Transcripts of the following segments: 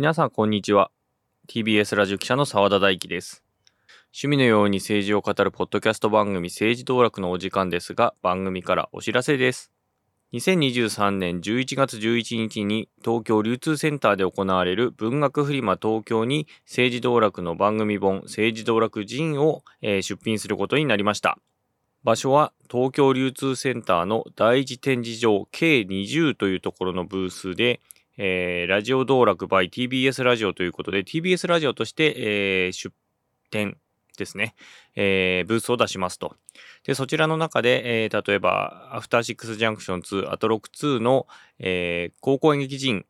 皆さんこんにちは。TBS ラジオ記者の澤田大樹です。趣味のように政治を語るポッドキャスト番組政治道楽のお時間ですが番組からお知らせです。2023年11月11日に東京流通センターで行われる文学フリマ東京に政治道楽の番組本政治道楽人を、えー出品することになりました。場所は東京流通センターの第一展示場 K20 というところのブースで、えーラジオ道楽 by TBS ラジオということで TBS ラジオとして、えー出展ですね、えーブースを出しますと。で、そちらの中で、えー例えば、アフターシックスジャンクション2、アトロック2の、えー高校演劇人、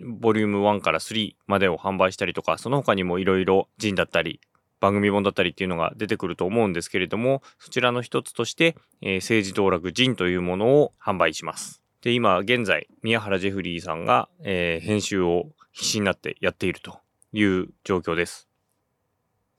ボリューム1から3までを販売したりとか、その他にもいろいろ人だったり、番組本だったりっていうのが出てくると思うんですけれども、そちらの一つとして、えー政治道楽人というものを販売します。で、今現在、宮原ジェフリーさんが、えー編集を必死になってやっているという状況です。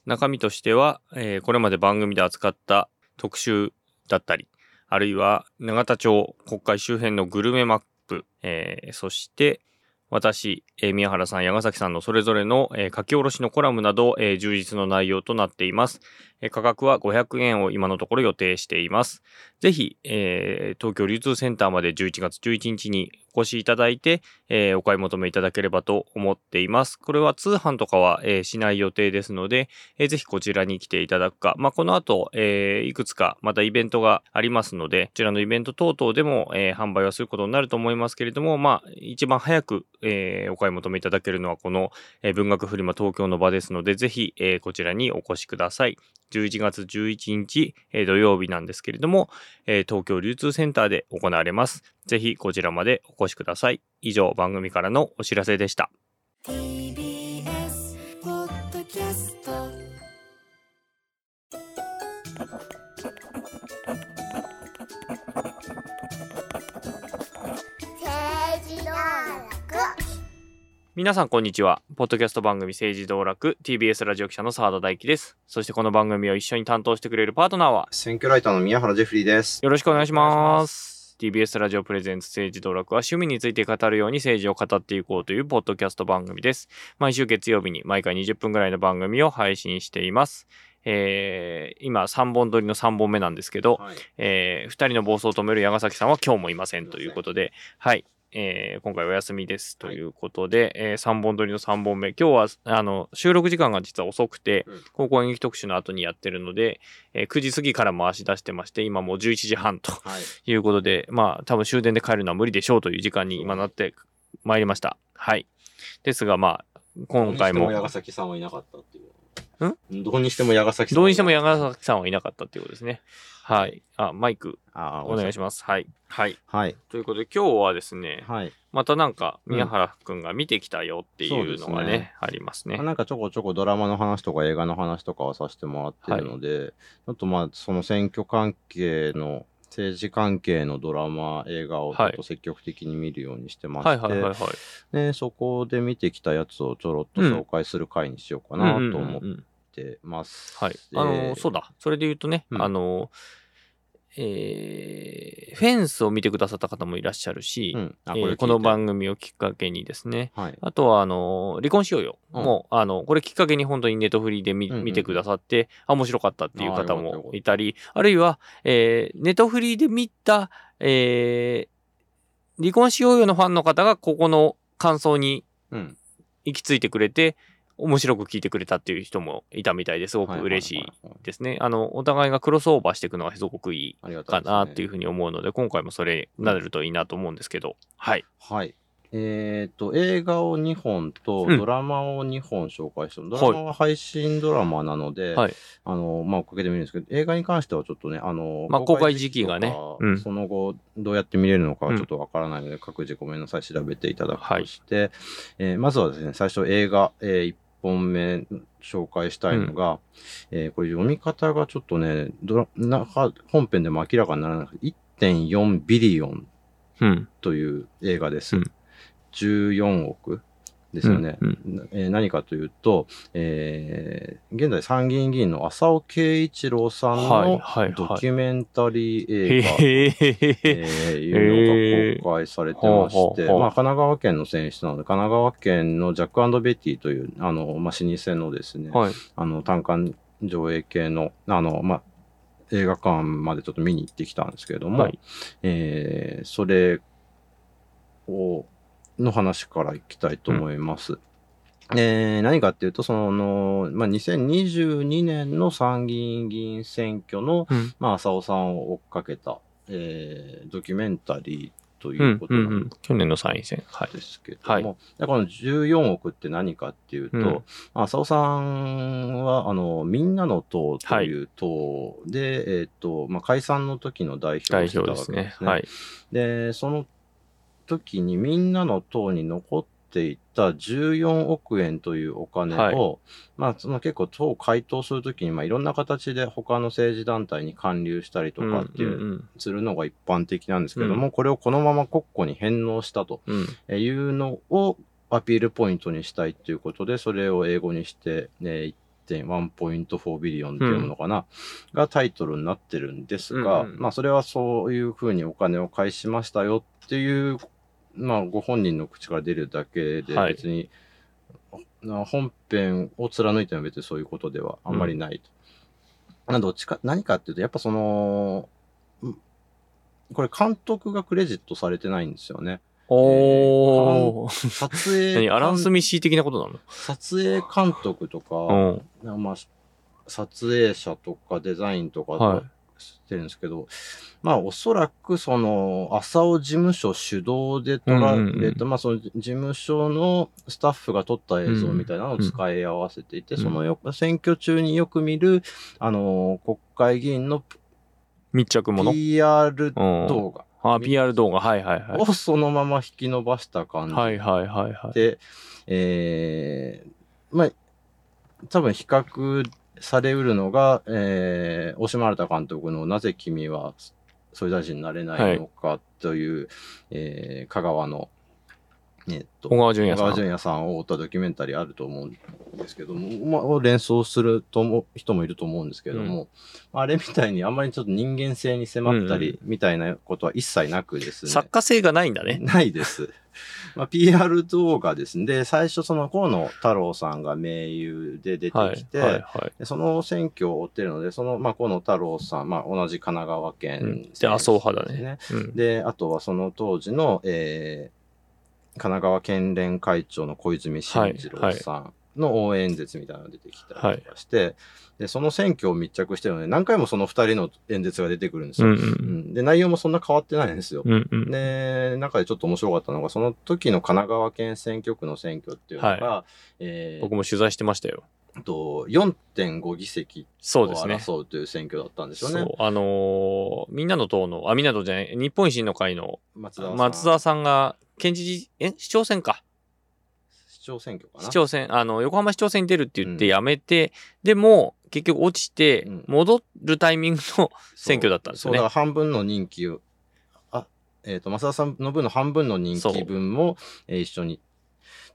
中身としては、えーこれまで番組で扱った特集だったり、あるいは永田町国会周辺のグルメマップ、えーそして私、えー宮原さん、矢ヶ崎さんのそれぞれの、えー書き下ろしのコラムなど、えー充実の内容となっています、価格は500円を今のところ予定しています。ぜひ、えー東京流通センターまで11月11日にお越しいただいて、えーお買い求めいただければと思っています。これは通販とかは、えーしない予定ですので、えーぜひこちらに来ていただくか、まあ、この後、えいくつかまたイベントがありますので、こちらのイベント等々でも、え販売はすることになると思いますけれども、まあ、一番早く、えお買い求めいただけるのはこの、え文学フリマ東京の場ですので、ぜひ、えこちらにお越しください。11月11日、えー土曜日なんですけれども、えー東京流通センターで行われます。ぜひこちらまでお越しください。以上、番組からのお知らせでした。皆さんこんにちは。ポッドキャスト番組政治道楽 TBS ラジオ記者の澤田大樹です。そしてこの番組を一緒に担当してくれるパートナーは選挙ライターの宮原ジェフリーです。よろしくお願いします。TBS ラジオプレゼンツ政治道楽は趣味について語るように政治を語っていこうというポッドキャスト番組です。毎週月曜日に毎回20分ぐらいの番組を配信しています。えー、今3本撮りの3本目なんですけど、はい。えー、2人の暴走を止める矢ヶ崎さんは今日もいませんということで、はい。えー今回お休みですということで、え3本撮りの3本目。今日は、あの、収録時間が実は遅くて、うん高校演劇特集の後にやってるので、えー9時過ぎから回し出してまして、今もう11時半とはい。いうことで、まあ、多分終電で帰るのは無理でしょうという時間に今なってまいりました。はい。ですが、まあ、今回もどうにしても、矢ヶ崎さんはいなかったっていう。ん？どうにしても矢ヶ崎さん。どうにしても矢ヶヶ崎さんはいなかったっていうことですね。はい。あ、マイクあお願いしまます。はい。はい。す。はい。ということで今日はですね、はい。またなんか宮原くんが見てきたよっていうのがそうですね、ねありますね。なんかちょこちょこドラマの話とか映画の話とかはさせてもらってるので、ちょっとまあ、その選挙関係の、政治関係のドラマ、映画をちょっと積極的に見るようにしてまして、はいはいはいはい。でそこで見てきたやつをちょろっと紹介する回にしようかなと思ってます。はい。であの、そうだ。それで言うとね、うんあの、えーフェンスを見てくださった方もいらっしゃるし、うん。あ、えーこの番組をきっかけにですね、はい。あとは、あの、離婚しようよ。うんもう、あの、これきっかけに本当にネットフリーで見,、うんうん見てくださって、あ、面白かったっていう方もいたり、あるいは、えーネットフリーで見た、えー離婚しようよのファンの方がここの感想にうん。行き着いてくれて、面白く聞いてくれたっていう人もいたみたいですごく嬉しいははははですね。あの、お互いがクロスオーバーしていくのがすごくいいかなっていうふうに思うので、今回もそれになるといいなと思うんですけど、はい。はい。えっ、と、映画を2本とうん。ドラマを2本紹介してる、ドラマは配信ドラマなので、はい。あの、まあ、おかげで見るんですけど、映画に関してはちょっとね、あの、まあ公開時期がね。うん。その後、どうやって見れるのかうん。はちょっとわからないので、各自ごめんなさい、調べていただくとして、えーまずはですね、最初映画、え1本目紹介したいのが、えーこれ読み方がちょっとね、ドラ中本編でも明らかにならなくて、1.4ビリオンうん。という映画です。うん14億ですよね。うんえー何かというと、えー現在参議院議員の浅尾慶一郎さんはいのドキュメンタリーへ映画、へへへえーいうのが公開されてまして、まあ、神奈川県の選手なので、神奈川県のジャックベティという、あの、まあ、老舗のですね、はい。あの、単館上映系の、あの、まあ、映画館までちょっと見に行ってきたんですけれども、はい。えーそれを、の話からいきたいと思います。えー何かっていうと、その、まあ、2022年の参議院議員選挙の、うんまあ、浅尾さんを追っかけた、えードキュメンタリーとういうんことうなんんうん。去年の参院選。はい。ですけども、はいでこの14億って何かっていうと、うんまあ浅尾さんは、あの、みんなの党という党で、えっ、と、まあ、解散の時の代表を代してたわけですすね。ね。はい。で、その時にみんなの党に残っていた14億円というお金を、はい。まあ、その結構党を回答するときに、まあ、いろんな形で他の政治団体に還流したりとかっていう、うんうん。するのが一般的なんですけれども、これをこのまま国庫に返納したというのをアピールポイントにしたいということで、それを英語にして、ね、1.1.4ビリオンっていうものかな、がタイトルになってるんですが、うんうん。まあそれはそういうふうにお金を返しましたよっていう、まあご本人の口から出るだけではい別に、な本編を貫いても別にそういうことではあんまりないと。まあどっちか、何かっていうと、やっぱその、うんこれ監督がクレジットされてないんですよね。おー。撮影 何アラン・監スミシー的なことなの？撮影監督とか、うん。まあ、撮影者とかデザインとかはいしてるんですけど、まあおそらくその浅尾事務所主導で撮られた、まあその事務所のスタッフが撮った映像みたいなのを使い合わせていて、うんそのよ選挙中によく見る、あの国会議員の密着もの PR うん。動画あ、PR 動画。はいはいはい。をそのまま引き伸ばした感じはいはいはいはい。で、えー、まあ、多分比較されうるのが、えー、大島新監督のなぜ君は総理大臣になれないのかという、えー香川の、えーっと、小川淳也小川さん。淳也さんを追ったドキュメンタリーあると思うんですけども、まあ、を連想すると思う人もいると思うんですけども、あれみたいにあんまりちょっと人間性に迫ったうんりみたいなことは一切なくですね。作家性がないんだね。ないです。まあ、PR 動画ですね。で、最初その河野太郎さんが盟友で出てはいきて、はいはい。でその選挙を追ってるので、その、まあ、河野太郎さん、まあ、同じ神奈川県、うんで、麻生派だね。うん。で、あとはその当時の、えー神奈川県連会長の小泉進次郎さんの応援演説みたいなのが出てきたりとかして、で、その選挙を密着してるので、何回もその二人の演説が出てくるんですよ。うんう。うんんで、内容もそんな変わってないんですよ。うんうん。で、中でちょっと面白かったのが、その時の神奈川県選挙区の選挙っていうのが、えー僕も取材してましたよ。と4.5議席を。争うという選挙だったんですよね。そう。あのーみんなの党の、あ、みんなの党じゃない、日本維新の会の松田さんが、県知事、え市長選か。市長選挙かな。市長選、あの、横浜市長選に出るって言ってうん辞めて、でも、結局落ちてうん、戻るタイミングの選挙だったんですよねそうだから半分の任期を、あ、えっ、と、増田さんの分の半分の任期分も、えー一緒に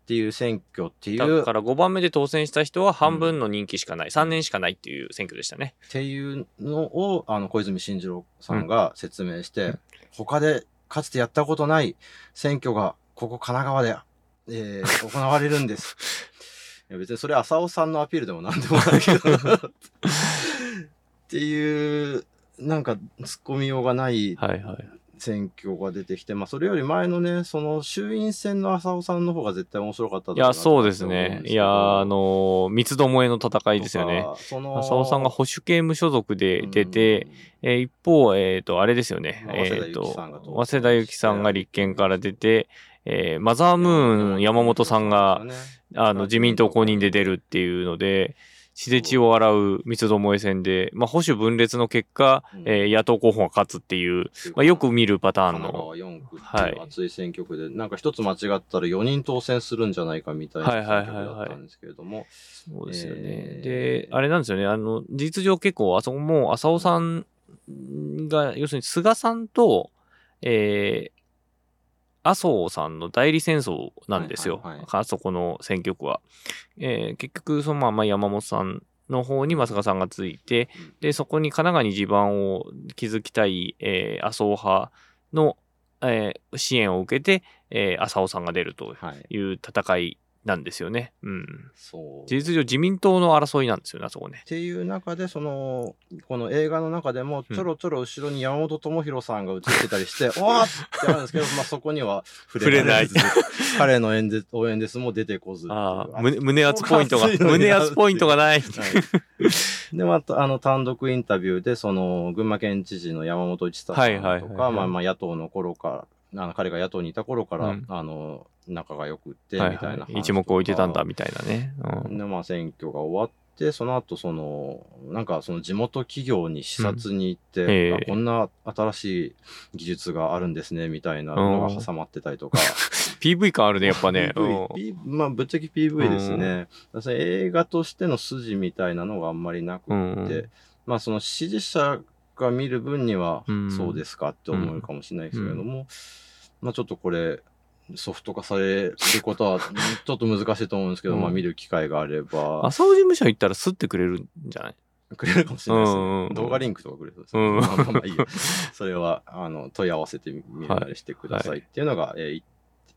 っていう選挙っていう、だから5番目で当選した人は半分の任期しかない、3年しかないっていう選挙でしたね。っていうのを、あの、小泉進次郎さんが説明して、他でかつてやったことない選挙が、ここ神奈川で、えー 行われるんです。いや別にそれ浅尾さんのアピールでもなんでもないけど、っていう、なんか、突っ込みようがないはいはい。選挙が出てきて、まあ、それより前のね、その衆院選の浅尾さんの方が絶対面白かったいや、そうですね。いや、あの、三つどもえの戦いですよね。。浅尾さんが保守系無所属で出て、、えー一方、えっ、と、あれですよね。まあえっ、と、早早稲田稲田由紀さんが立憲から出て、えーマザームーン山本さんが、あの、自民党公認で出るっていうので、血で血を洗う三つどもえ戦で、まあ、保守分裂の結果、うん。えー野党候補が勝つっていう、まあ、よく見るパターンの、神奈川4区ってはい。熱い選挙区で、なんか一つ間違ったら4人当選するんじゃないかみたいなはいはい。選挙区だったんですけれども、そうですよね。えー。で、あれなんですよね。あの、事実上結構、あそこもう浅尾さんが、要するに菅さんと、えー麻生さんの代理戦争なんですよ。はいはいはいあそこの選挙区は。えー結局、そのまま山本さんの方に増賀さんがついて、で、そこに神奈川に地盤を築きたい、えー麻生派の、えー支援を受けて、えー麻生さんが出るとはい。いう戦いなんですよね。うん。そう。事実上自民党の争いなんですよね、あそこねっ。ていう中で、その、この映画の中でも、ちょろちょろ後ろに山本智博さんが映ってたりして、おーってあるんですけど、まあそこには触れられず触彼の演説、応援ですも出てこず。ああ、胸胸熱ポイントが、胸熱ポイントがない。はい、で、また、あの、単独インタビューで、その、群馬県知事の山本一太さんとか、まあまあ、野党の頃から、あの彼が野党にいた頃から、うんあの、仲が良くって、みはいたいな話とか、はい。一目置いてたんだ、みたいなね。うんで、まあ、選挙が終わって、その後、その、なんか、その地元企業に視察に行って、うんこんな新しい技術があるんですね、みたいなのが挟まってたりとか。PV 感あるね、やっぱね。PV まあ、ぶっちゃけ PV ですね。映画としての筋みたいなのがあんまりなくって、うんまあ、その支持者が見る分にはうん、そうですかって思うかもしれないですけれども、まあ、ちょっとこれ、ソフト化されることは、ちょっと難しいと思うんですけど、うんまあ、見る機会があれば、浅尾事務所行ったら吸ってくれるんじゃない？くれるかもしれないですね。うんうん動画リンクとかくれそうですね。うん まあまあまあいいや。それは、あの、問い合わせてみるなりしてくださはいいっていうのが、えー、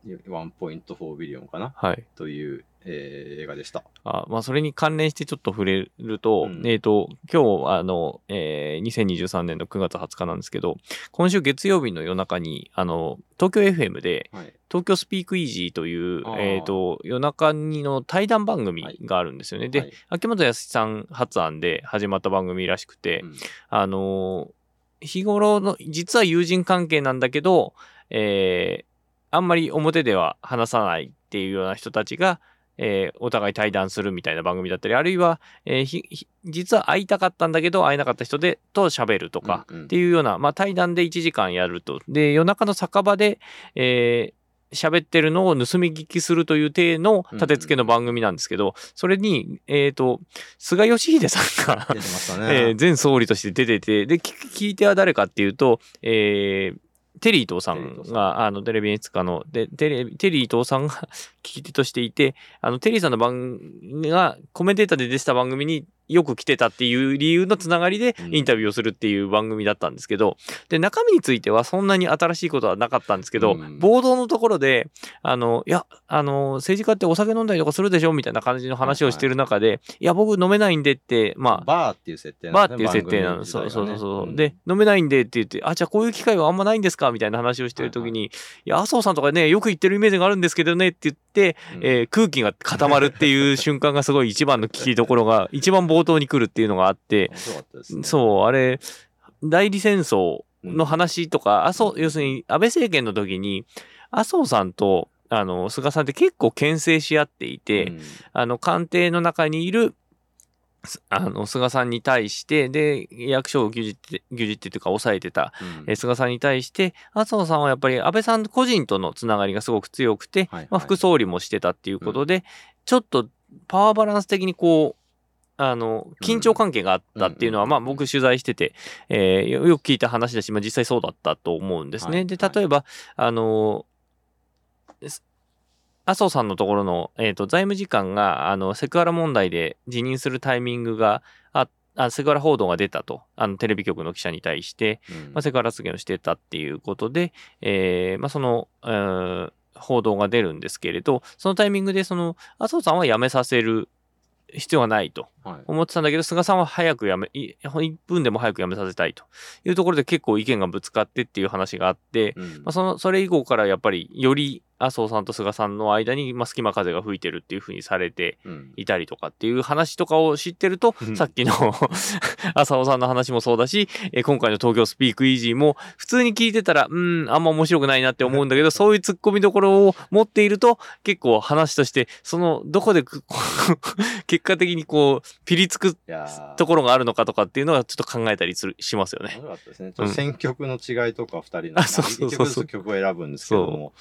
1.4ビリオンかな？はい。という、えー映画でした。あまあ、それに関連してちょっと触れると、うんえっ、と、今日、あの、えー2023年の9月20日なんですけど、今週月曜日の夜中に、あの、東京 FM で、はい。東京スピークイージーというえっ、と、夜中にの対談番組があるんですよね。で、はい秋元康さん発案で始まった番組らしくて、うんあのー日頃の、実は友人関係なんだけど、えーあんまり表では話さないっていうような人たちが、えーお互い対談するみたいな番組だったり、あるいは、えー実は会いたかったんだけど、会えなかった人で、と喋るとか、うんうんっていうような、まあ対談で1時間やると。で、夜中の酒場で、えー喋ってるのを盗み聞きするという体の立て付けの番組なんですけど、それに、えっ、と、菅義偉さんがね。えー前総理として出てて、で、聞聞い手は誰かっていうと、えーテリー伊藤さんが、あの、テレビ演出家の、で、テレビ、テリー伊藤さんが 聞き手としていて、あの、テリーさんの番組がコメンテーターで出てた番組によく来てたっていう理由のつながりでうん。インタビューをするっていう番組だったんですけど、で、中身についてはそんなに新しいことはなかったんですけど、うん。冒頭のところで、あの、いや、あの、政治家ってお酒飲んだりとかするでしょみたいな感じの話をしてる中で、い。や、僕飲めないんでって、まあ、バーっていう設定バーっていう設定なの。番そうそうそうそう、んで、飲めないんでって言って、あ、じゃあこういう機会はあんまないんですかみたいな話をしてる時に、いや、麻生さんとかね、よく言ってるイメージがあるんですけどねって言って、うんえー空気が固まるっていう瞬間がすごい一番の聞きどころが、一番冒頭に来るっていうのがあって。そう、あれ、代理戦争の話とか、麻生、要するに安倍政権の時に、麻生さんと、あの、菅さんって結構牽制し合っていて、うん。あの、官邸の中にいる、すあの、菅さんに対して、で、役所を牛耳って、牛耳ってというか抑えてた、うん。えー菅さんに対して、麻生さんはやっぱり安倍さん個人とのつながりがすごく強くて、はいはい。まあ、副総理もしてたっていうことで、ちょっとパワーバランス的にこう、あの、緊張関係があったっていうのは、うん。まあ僕取材してて、えーよよく聞いた話だし、まあ実際そうだったと思うんですね。で、例えば、あの、す麻生さんのところの、えー、と財務次官があのセクハラ問題で辞任するタイミングがああセクハラ報道が出たと。あのテレビ局の記者に対して、うん。まあ、セクハラ発言をしてたっていうことで、えーまあ、その、えー報道が出るんですけれどそのタイミングでその麻生さんは辞めさせる必要はないとはい。思ってたんだけど菅さんは早く辞めい1分でも早く辞めさせたいというところで結構意見がぶつかってっていう話があって、うん。まあ、そのそれ以降からやっぱりより麻生さんと菅さんの間に、まあ、隙間風が吹いてるっていうふうにされてうん。いたりとかっていう話とかを知ってると、うん。さっきの 浅尾さんの話もそうだし、えー今回の東京スピークイージーも普通に聞いてたら、うん、あんま面白くないなって思うんだけど、そういう突っ込みどころを持っていると、結構話として、その、どこで 結果的にこう、ピリつくところがあるのかとかっていうのはちょっと考えたりするしますよね。面白かったですね。ちょっと選曲の違いとか、二人の、うそうそうそう一曲を選ぶんですけども、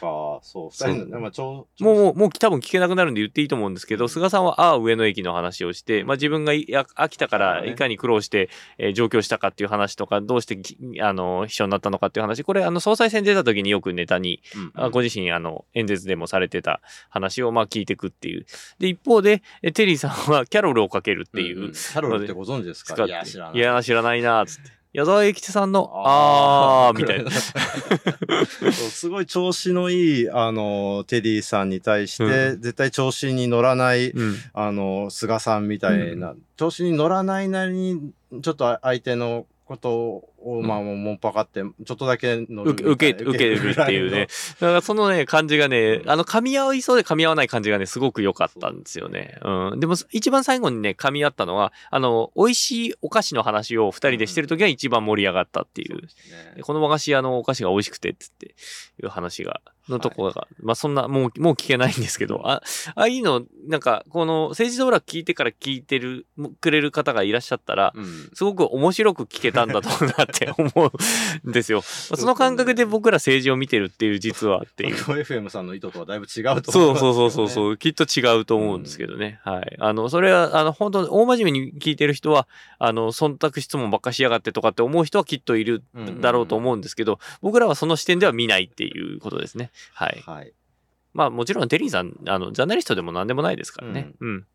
とかああ、そう。二人の、まあ、ちょう、もう、もう多分聞けなくなるんで言っていいと思うんですけど、菅さんは、ああ、上野駅の話をして、まあ自分がいや飽きたから、いかに苦労して、えー上京したかっていう話とか、どうしてき、あの、秘書になったのかっていう話、これ、あの、総裁選出た時によくネタに、うんあご自身、あの、演説でもされてた話を、まあ聞いていくっていう。で、一方で、えテリーさんはキャロルをかけるっていう、んん。キャロルってご存知ですか？いや、知らない。いや、知らないな、つって。矢沢永吉さんの、あー、みたいな。すごい調子のいい、あの、テリーさんに対して、う絶対調子に乗らない、うん。あの、菅さんみたいな、調子に乗らないなりに、ちょっと相手のことを、まあ、もう、もんぱかって、ちょっとだけ乗る受け、受け、るっていうね。。だからそのね、感じがね、あの、噛み合いそうで噛み合わない感じがね、すごく良かったんですよね。うん。でも、一番最後にね、噛み合ったのは、あの、美味しいお菓子の話を二人でしてる時が一番盛り上がったっていう。でこの和菓子屋のお菓子が美味しくて、つっていう話が、のところが、まあそんな、もう、もう聞けないんですけど、あ、ああいうの、なんか、この政治道楽聞いてから聞いてる、くれる方がいらっしゃったら、うん。すごく面白く聞けたんだとなって思うんですよ。まあその感覚で僕ら政治を見てるっていう実はっていう。FM さんの意図とはだいぶ違うとそう思そうそうそうう。そう、きっと違うと思うんですけどね。はい。あの、それは、あの、本当大真面目に聞いてる人は、あの、忖度質問ばっかしやがってとかって思う人はきっといるだろうと思うんですけど、僕らはその視点では見ないっていうことですね。はい。はい。まあもちろんテリーさん、あの、ジャーナリストでも何でもないですからね。うん。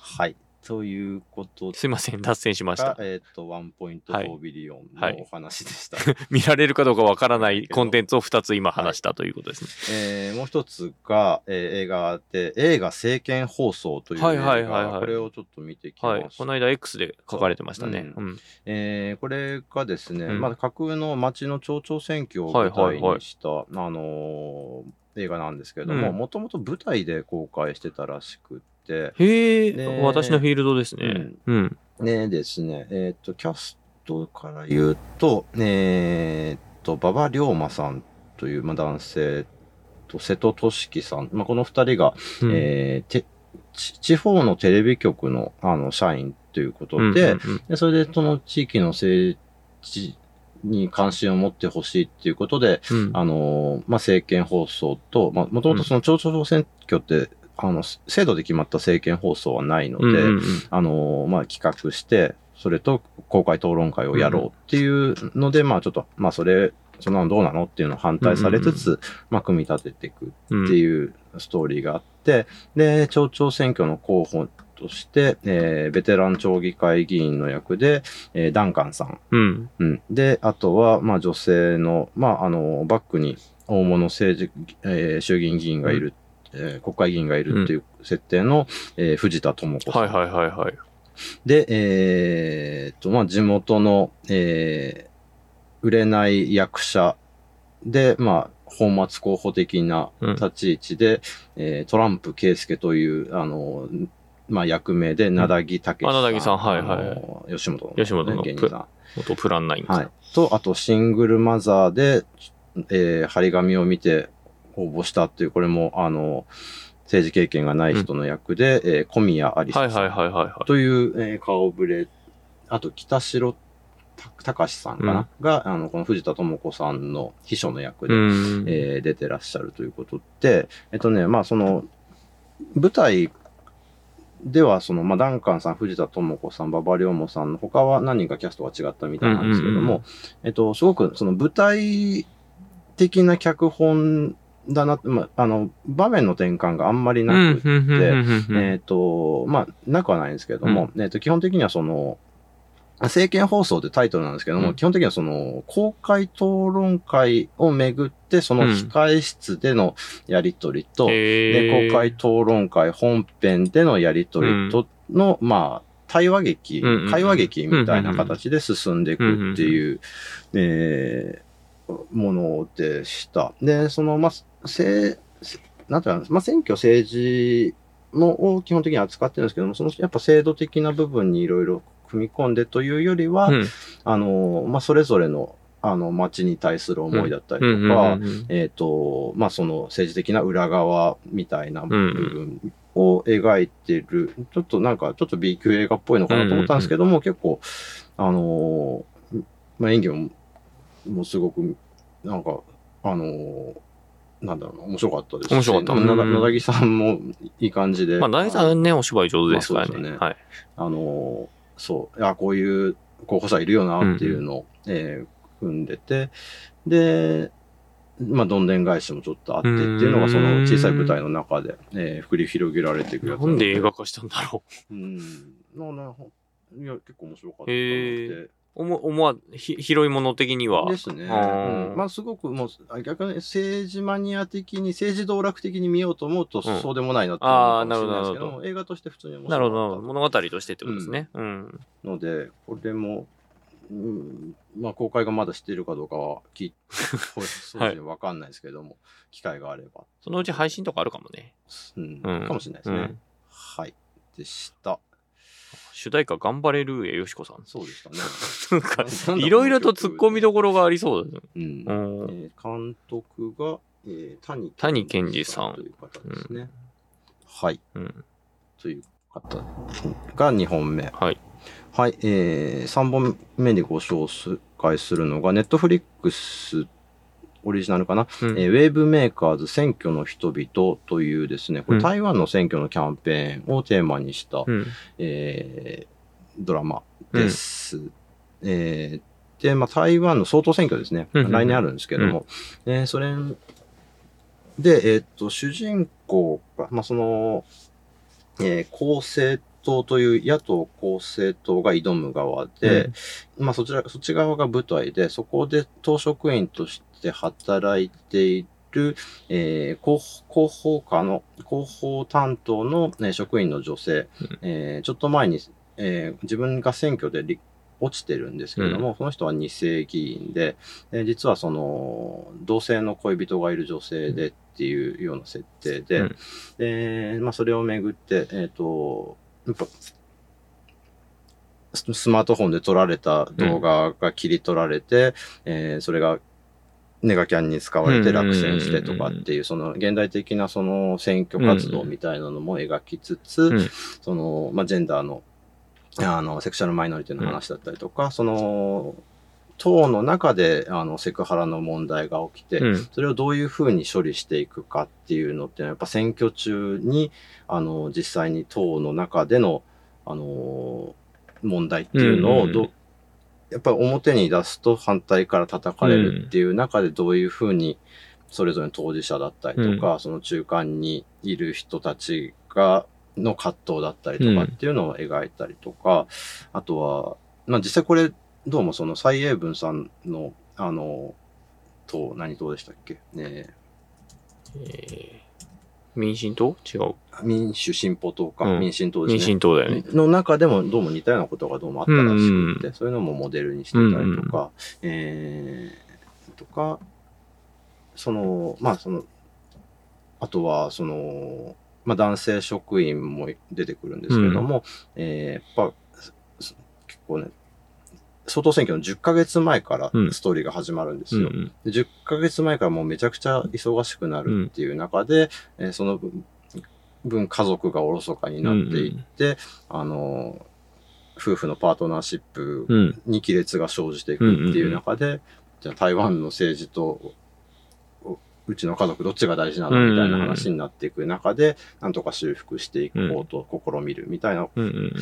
はい。ということすいません、脱線しましたが、。えっ、と、ワンポイントはい4ビリオンはいのお話でした。見られるかどうかわからないコンテンツを2つ今話したということですね。えーもう一つが、えー映画で、映画政見放送という映画、はいはいはいはいこれをちょっと見てきました。はい。この間 X で書かれてましたね。ううん。えーこれがですね、うんまあ、架空の町の町長選挙を舞台にした、あのー映画なんですけれども、うんもともと舞台で公開してたらしくって、へえ、ね私のフィールドですね。うん。ねですね、えっ、と、キャストから言うと、えっ、と、馬場龍馬さんという、まあ、男性と瀬戸俊樹さん、まあ、この二人が、うん。えーてち地方のテレビ局のあの社員ということで、うんうんうん。でそれでその地域の政治に関心を持ってほしいっていうことで、うん。あのーまあ、政見放送と、まあ、もともとその町長選挙って、あの、制度で決まった政見放送はないので、うんうんうんあのーまあ、企画して、それと公開討論会をやろうっていうので、まあ、ちょっと、まあ、それ、そんなのどうなのっていうのを反対されつつ、まあ、組み立てていくうんっていうストーリーがあって、で、町長選挙の候補として、えーベテラン町議会議員の役で、えーダンカンさん。うん。うん。で、あとは、まあ、女性の、まあ、あの、バックに大物政治、えー衆議院議員がいる、えー国会議員がいるっていう設定の、えー藤田智子さん。はいはいはいはい。で、えーっと、まあ、地元の、えー売れない役者で、まあ、本末候補的な立ち位置で、えートランプ圭介という、あの、まあ、役名で、なだぎたけしあなだぎさんはいはい吉本の、吉本の芸人さ元プランナイン。はい。と、あと、シングルマザーで、えー張り紙を見て応募したっていう、これも、あの、政治経験がない人の役で、えー小宮有沙さん。という、えー顔ぶれ、あと北城た隆さんかな、うん。が、あの、この藤田智子さんの秘書の役で、うん。えー出てらっしゃるということで、えっとね、まあその、舞台では、その、まあ、ダンカンさん、藤田智子さん、馬場龍馬さんの他は何人かキャストが違ったみたいなんですけども、うんうんうん。えっと、すごくその舞台的な脚本だな、まあ、あの、場面の転換があんまりなくうんうんうんうんうんえっ、と、まあ、なくはないんですけれども、えっ、と、基本的にはその、政見放送ってタイトルなんですけども、うん。基本的にはその、公開討論会をめぐって、その控え室でのやりとりと、で、へー。公開討論会本編でのやりとりとの、まあ、対話劇、うんうんうん。会話劇みたいな形で進んでいくっていう、えーものでした。で、その、まあ、せなんていうの、まあ、選挙政治のを基本的に扱ってるんですけども、そのやっぱ制度的な部分にいろいろ組み込んでというよりは、うん。あの、まあ、それぞれの、あの、街に対する思いだったりとか、うんうんうんうん。えっ、と、まあ、その政治的な裏側みたいな部分を描いてる、ちょっとなんか、ちょっと B 級映画っぽいのかなと思ったんですけども、結構、あのーまあ、演技も、もうすごく、なんか、あのーなんだろうな、面白かったですし。面白かったうんな野田木さんもいい感じで。まあ、大さんね、お芝居上手ですからね。まあねはい。あの、そう、あこういう候補者いるよなっていうのを、えー組んでて、で、まあ、どんでん返しもちょっとあってっていうのが、その小さい舞台の中で、えー、繰り広げられていくやつなんで映画化したんだろう。うん。ななほいや、結構面白かったと思へって。思思わ、ひ広いもの的には。ですね。うんまあ、すごくもう、あ逆に政治マニア的に、政治道楽的に見ようと思うと、うんそうでもないなって思うかもしれないですけどあーなるほも、映画として普通に面白なるほど、物語としてってことですね。うん。ので、これも、うん、まあ、公開がまだしているかどうかは聞い、そうそうですね、わかんないですけども、機会があれば、そのうち配信とかあるかもね。うん、うんかもしれないですね。うんはい。でした。主題歌頑張れる上よしこさん。そうでしたね。いろいろと突っ込みどころがありそうだね。うん。うん。えー監督が、えー谷谷健二さんという方ですね。はい。うん。という方が2本目。はい。はい。えー、3本目にご紹介するのが、ネットフリックスオリジナルかな、うんえーウェーブメーカーズ選挙の人々というですね、これうん台湾の選挙のキャンペーンをテーマにした、うん。えードラマです。えーで、まあ、台湾の総統選挙ですね。うんうんうん来年あるんですけども。えーそれで、えーっと、主人公が、まあ、その、えー公正党という野党公正党が挑む側で、まあ、そちら、そっち側が舞台で、そこで党職員として働いている、えー広広報課の、広報担当の、ね、職員の女性、うん。えーちょっと前に、えー自分が選挙で立落ちてるんですけれども、その人は二世議員で、えー実はその、同性の恋人がいる女性でっていうような設定で、うん。で、まあ、それをめぐって、えっ、と、やっぱ、ススマートフォンで撮られた動画が切り取られて、えーそれがネガキャンに使われて落選してとかっていう、その現代的なその選挙活動みたいなのも描きつつ、うん。その、まあ、ジェンダーの、あの、セクシャルマイノリティの話だったりとか、その、党の中で、あの、セクハラの問題が起きて、うん。それをどういうふうに処理していくかっていうのって、やっぱ選挙中に、あの、実際に党の中での、あの、問題っていうのをど、やっぱり表に出すと反対から叩かれるっていう中でどういうふうに、それぞれの当事者だったりとか、その中間にいる人たちが、の葛藤だったりとかっていうのを描いたりとか、あとは、まあ実際これ、どうもその蔡英文さんの、あの、党、何党でしたっけ？ねえー民進党？違う。民主進歩党か、うん民進党ですね。民進党だよね。の中でもどうも似たようなことがどうもあったらしくて、うんそういうのもモデルにしてたりとか、えー、とか、その、まあその、あとはその、まあ男性職員も出てくるんですけども、えーやっぱ、す結構ね、総統選挙の10ヶ月前からうん。ストーリーが始まるんですよ。うんうん。で10ヶ月前からもうめちゃくちゃ忙しくなるっていう中で、えーその分分家族がおろそかになっていって、あの、夫婦のパートナーシップうん。に亀裂が生じていくっていう中で、じゃあ台湾の政治とおうちの家族どっちが大事なのみたいな話になっていく中で、なんとか修復していこうと試みるみたいなうんうん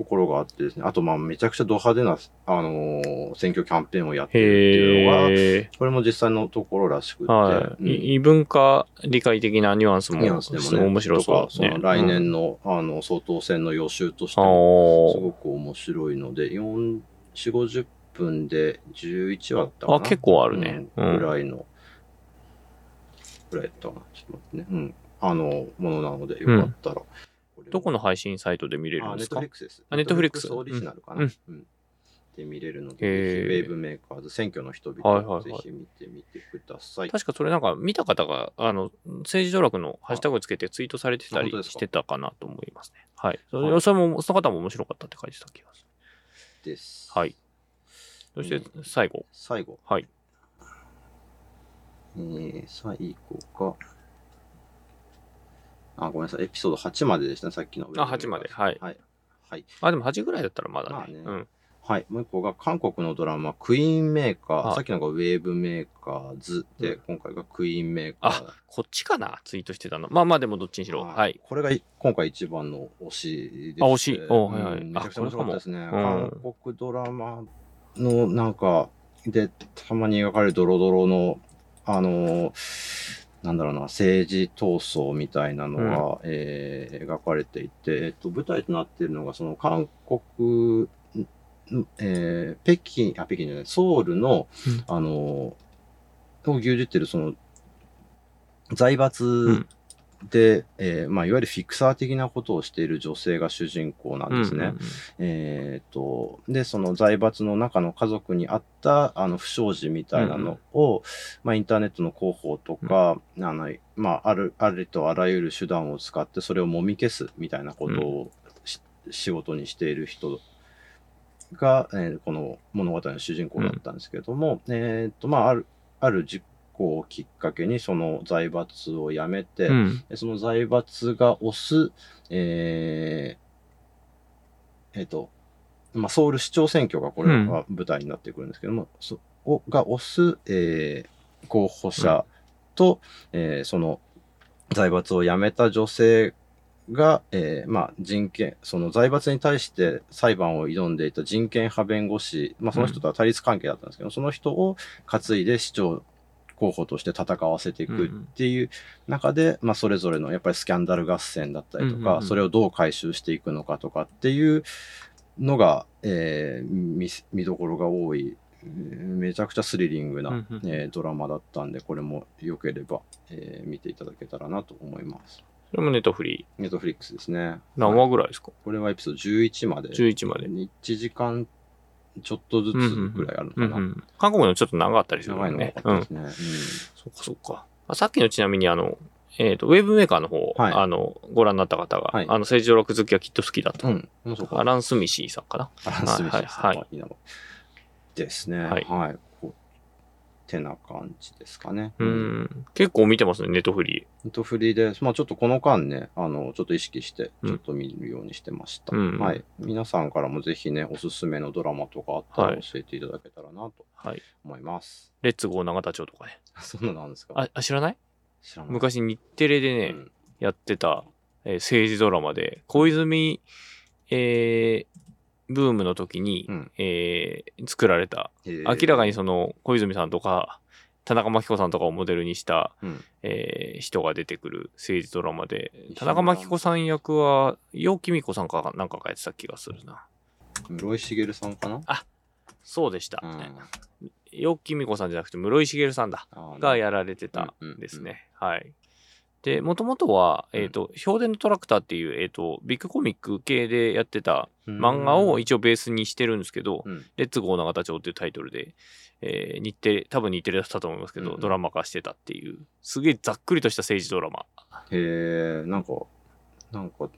ところがあってですね、あとまあめちゃくちゃド派手な、あのー選挙キャンペーンをやってるっていうのが。これも実際のところらしくて、はい。うんい異文化理解的なニュアンスも、ニュアンスでもね、面白そうですね。とかその来うん年の、あの、総統選の予習としてあも、すーごく面白いので、4、4、50分で11話だったかな。あ、結構あるね。ううんんぐらいの、ぐらいだったかな。ちょっと待ってね。うん。あの、ものなので、よかったら。どこの配信サイトで見れるんですか？トフリックスです。あ Netflix オリジナルかな？ううんん。で見れるので、ウェーブメーカーズ、選挙の人々、ぜひ見てみてください。確かそれなんか見た方が、あの、政治道楽のハッシュタグつけてツイートされてたりしてたかなと思いますね。はい。それも、その方も面白かったって書いてた気がする。です。はい。そして最後。最後。はい。えー、最後が、あ、ごめんなさい。エピソード8まででしたね、さっきの。あ8まではいはい。はい。あ、でも8ぐらいだったらまだね。まあねうん。はい。もう一個が韓国のドラマ、クイーンメーカー。あさっきのがウェーブメーカーズで、うん今回がクイーンメーカー。あ、こっちかなツイートしてたの。まあまあでもどっちにしろ。はい。これがい今回一番の推しでしてあ推しおはいはいうんめちゃくちゃ面白かったですね。韓国ドラマのなんか、で、たまに描かれるドロドロの、あのなんだろうな、政治闘争みたいなのが、えー描かれていて、えっと、舞台となっているのが、その韓国、んえー北京、あ、北京じゃない、ソウルの、うん。あのを牛耳ってるその、財閥んで、えーまあ、いわゆるフィクサー的なことをしている女性が主人公なんですね。うんうんうん。えー、と、で、その財閥の中の家族にあった、あの、不祥事みたいなのを、まあ、インターネットの広報とか、あの、まあ、ある、ありとあらゆる手段を使って、それをもみ消すみたいなことをし、仕事にしている人が、えーこの物語の主人公だったんですけれども、えっ、と、まあ、ある、ある実行をきっかけに、その財閥を辞めて、うん。でその財閥が推す、えーえっ、と、まあ、ソウル市長選挙がこれは舞台になってくるんですけども、そをが推す、えー候補者と、えーその財閥を辞めた女性が、えーまあ、人権、その財閥に対して裁判を挑んでいた人権派弁護士、まあ、その人とは対立関係だったんですけど、その人を担いで市長候補として戦わせていくっていう中で、まあ、それぞれのやっぱりスキャンダル合戦だったりとか、うんうんうんそれをどう回収していくのかとかっていうのが、えー見見どころが多い、えーめちゃくちゃスリリングな、うんうんえードラマだったんで、これも良ければ、えー見ていただけたらなと思います。それもネットフリネットフリックスですね。ー。何はい話ぐらいですか？これはエピソード11まで。?11 まで。1時間ちょっとずつぐらいあるのかな。うんうん。韓国のちょっと長かったりするも長いのね。うん。そっかそっか。あさっきのちなみにあの、えっ、と、ウェブメーカーの方、はいあの、ご覧になった方が、はいあの、政治上落好きはきっと好きだと。うん。アラン・スミシーさんかな。アラン・スミスはいはいいいなですね。ははいい。こうてな感じですかね。う。ん。結構見てますね、ネットフリネットフリーで、まあちょっとこの間ね、あの、ちょっと意識して、うんちょっと見るようにしてました。うんはい。皆さんからもぜひね、おすすめのドラマとかあったはいら教えていただけたらなとはい。思います。レッツゴー永田町とかね。そんなのなんですかあ、あ知らない？知らない。昔日テレでね、うんやってた、えー政治ドラマで、小泉、えーブームの時に、うんえー作られた、明らかにその小泉さんとか、田中真紀子さんとかをモデルにした、うんえー人が出てくる政治ドラマで田中真紀子さん役は、楊貴美子さんかなんかがやってた気がするな。室井茂さんかな？そうでした。うん楊貴美子さんじゃなくて室井茂さんだ。がやられてたんですね。はい。で、もともとは、うん。えっ、と、氷電のトラクターっていう、えっ、と、ビッグコミック系でやってた漫画を一応ベースにしてるんですけど、うん。レッツゴー永田町っていうタイトルで、えー日テレ、多分日テレだったと思いますけど、うん。うんドラマ化してたっていう、すげえざっくりとした政治ドラマ。へえ、なんか、なんか、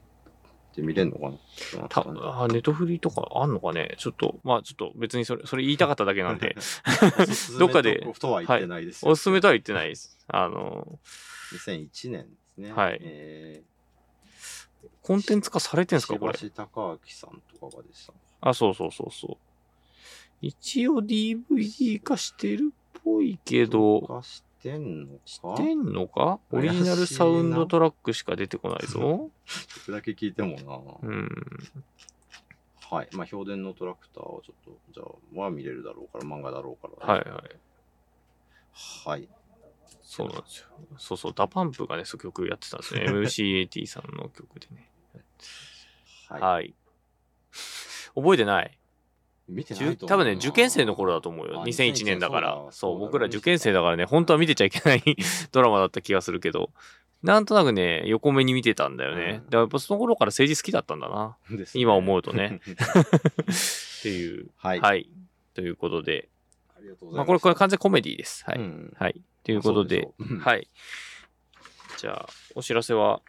で見れんのかなたあネットフリとかあんのかね？ちょっと、まあちょっと別にそれ、それ言いたかっただけなんで、どっかでとは言ってないですよおすすめとは言ってないです。あの、2001年ですね。はいえコンテンツ化されてー、んすかこれ？石橋貴明さんとかがでした。あ、そうそうそうそう。一応 DVD 化してるっぽいけど、化してんのか？してんのか？オリジナルサウンドトラックしか出てこないぞ。これだけ聞いてもな。うん。はい。まあ、評伝のトラクターをちょっと、じゃあ、は見れるだろうから、漫画だろうから。はいはい。はい。そうなんですよ。そうそう、 DA PUMP がね、そう曲やってたんですね。m.c.A・T さんの曲でね。はい。はい。覚えてない見てないと思うな多分ね、受験生の頃だと思うよ。あ2001年だから。そう僕ら受験生だからね、本当は見てちゃいけない ドラマだった気がするけど、なんとなくね、横目に見てたんだよね。うんだからやっぱその頃から政治好きだったんだな。ね今思うとね。っていう。はいということで、ありがとうございます。まあこれ、これ完全コメディです。はい。うんはい。ということで、ではい。じゃあ、お知らせは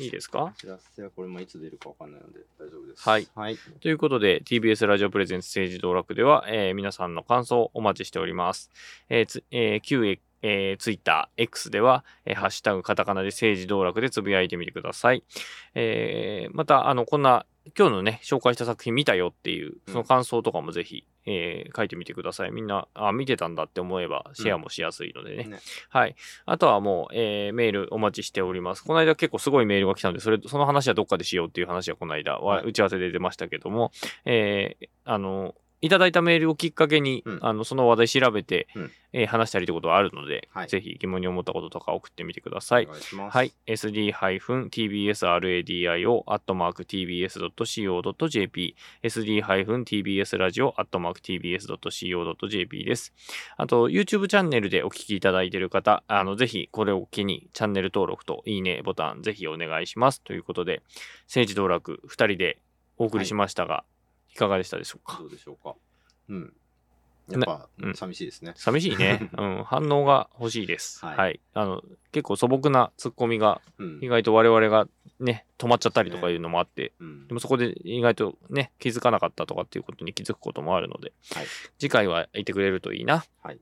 いいですか？お知らせはこれもいつ出るかわかんないので大丈夫です。はい。はい。ということで、TBS ラジオプレゼンツ政治道楽では、えー皆さんの感想をお待ちしております。えーつえー旧えー、ツイッター X では、えーハッシュタグカタカナで政治道楽でつぶやいてみてください。えーまた、あの、こんな今日のね、紹介した作品見たよっていう、その感想とかもぜひ、えー書いてみてください。みんな、あ、見てたんだって思えば、シェアもしやすいのでね。ねはい。あとはもう、えーメールお待ちしております。この間結構すごいメールが来たんで、それ、その話はどっかでしようっていう話はこの間、はい打ち合わせで出ましたけども、えーあの、いただいたメールをきっかけに、うんあの、その話題調べて、うんえー話したりってことはあるので、はいぜひ疑問に思ったこととか送ってみてくださいお。願いします。はい。sd-tbsradio アットマーク tbs.co.jp sd-tbs ラジオアットマーク tbs.co.jp です。あと、YouTube チャンネルでお聞きいただいている方、あの、ぜひこれを機にチャンネル登録といいねボタンぜひお願いします。ということで、政治道楽2人でお送りしましたが、い、かがでしたでしょうか？どうでしょうか？うん。やっぱ、うん寂しいですね。寂しいね。うん。反応が欲しいです。はいはい。あの、結構素朴なツッコミがうん意外と我々がね、止まっちゃったりとかいうのもあって、うんでもそこで意外とね、気づかなかったとかっていうことに気づくこともあるので、はい次回はいてくれるといいな。はい。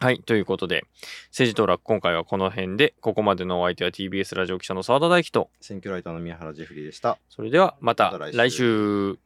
はい。ということで、政治当落今回はこの辺で、ここまでのお相手は TBS ラジオ記者の澤田大樹と、選挙ライターの宮原ジェフリーでした。それではまた来週